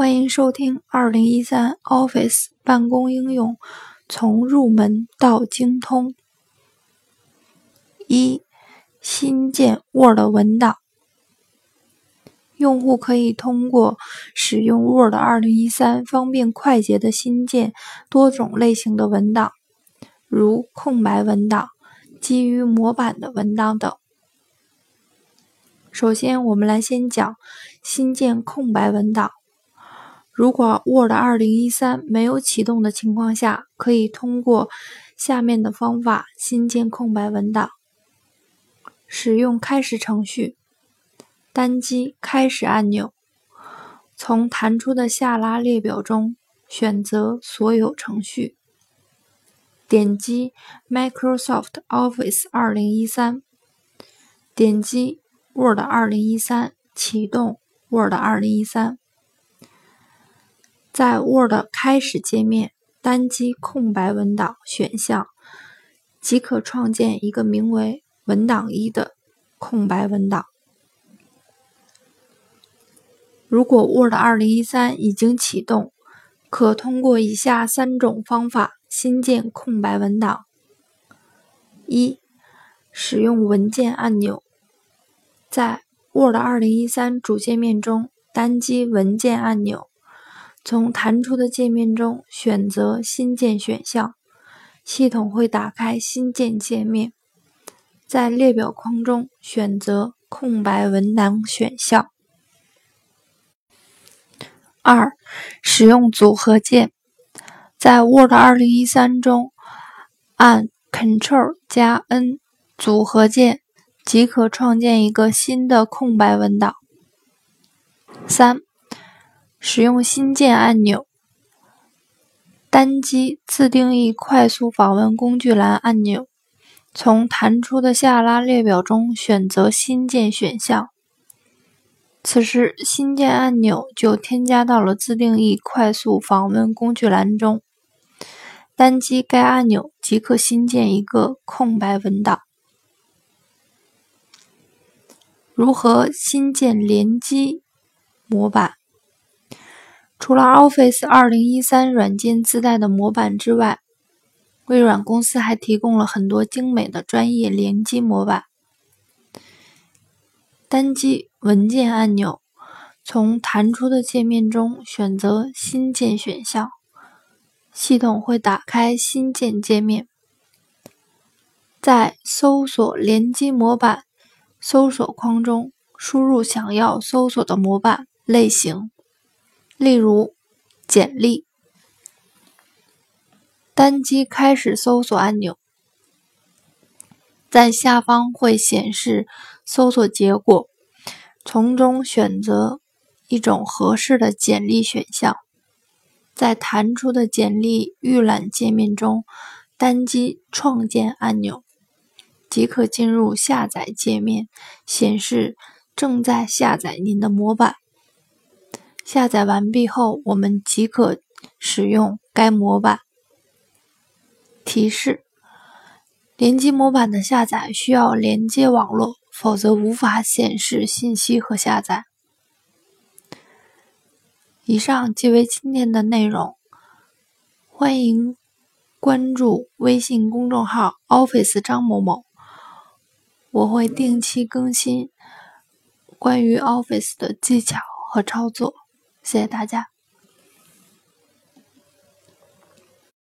欢迎收听二零一三 Office 办公应用从入门到精通。一、新建 Word 文档。用户可以通过使用 Word 二零一三，方便快捷的新建多种类型的文档，如空白文档、基于模板的文档等。首先，我们来先讲新建空白文档。如果 Word 二零一三没有启动的情况下，可以通过下面的方法新建空白文档：使用开始程序，单击开始按钮，从弹出的下拉列表中选择所有程序，点击 Microsoft Office 二零一三，点击 Word 二零一三，启动 Word 二零一三。在 Word 开始界面，单击空白文档选项，即可创建一个名为“文档一”的空白文档。如果 Word 2013已经启动，可通过以下三种方法新建空白文档：一、使用文件按钮，在 Word 2013主界面中单击文件按钮。从弹出的界面中选择新建选项，系统会打开新建界面。在列表框中选择空白文档选项。二、使用组合键，在 Word 2013中按 Ctrl 加 N 组合键即可创建一个新的空白文档。三。使用新建按钮，单击自定义快速访问工具栏按钮，从弹出的下拉列表中选择新建选项。此时，新建按钮就添加到了自定义快速访问工具栏中。单击该按钮即可新建一个空白文档。如何新建联机模板？除了 Office 2013软件自带的模板之外，微软公司还提供了很多精美的专业联机模板。单击文件按钮，从弹出的界面中选择新建选项，系统会打开新建界面。在搜索联机模板搜索框中输入想要搜索的模板类型。例如，简历。单击开始搜索按钮，在下方会显示搜索结果，从中选择一种合适的简历选项。在弹出的简历预览界面中，单击创建按钮，即可进入下载界面，显示正在下载您的模板。下载完毕后，我们即可使用该模板。提示：联机模板的下载需要连接网络，否则无法显示信息和下载。以上即为今天的内容，欢迎关注微信公众号 “Office 张某某”，我会定期更新关于 Office 的技巧和操作。谢谢大家。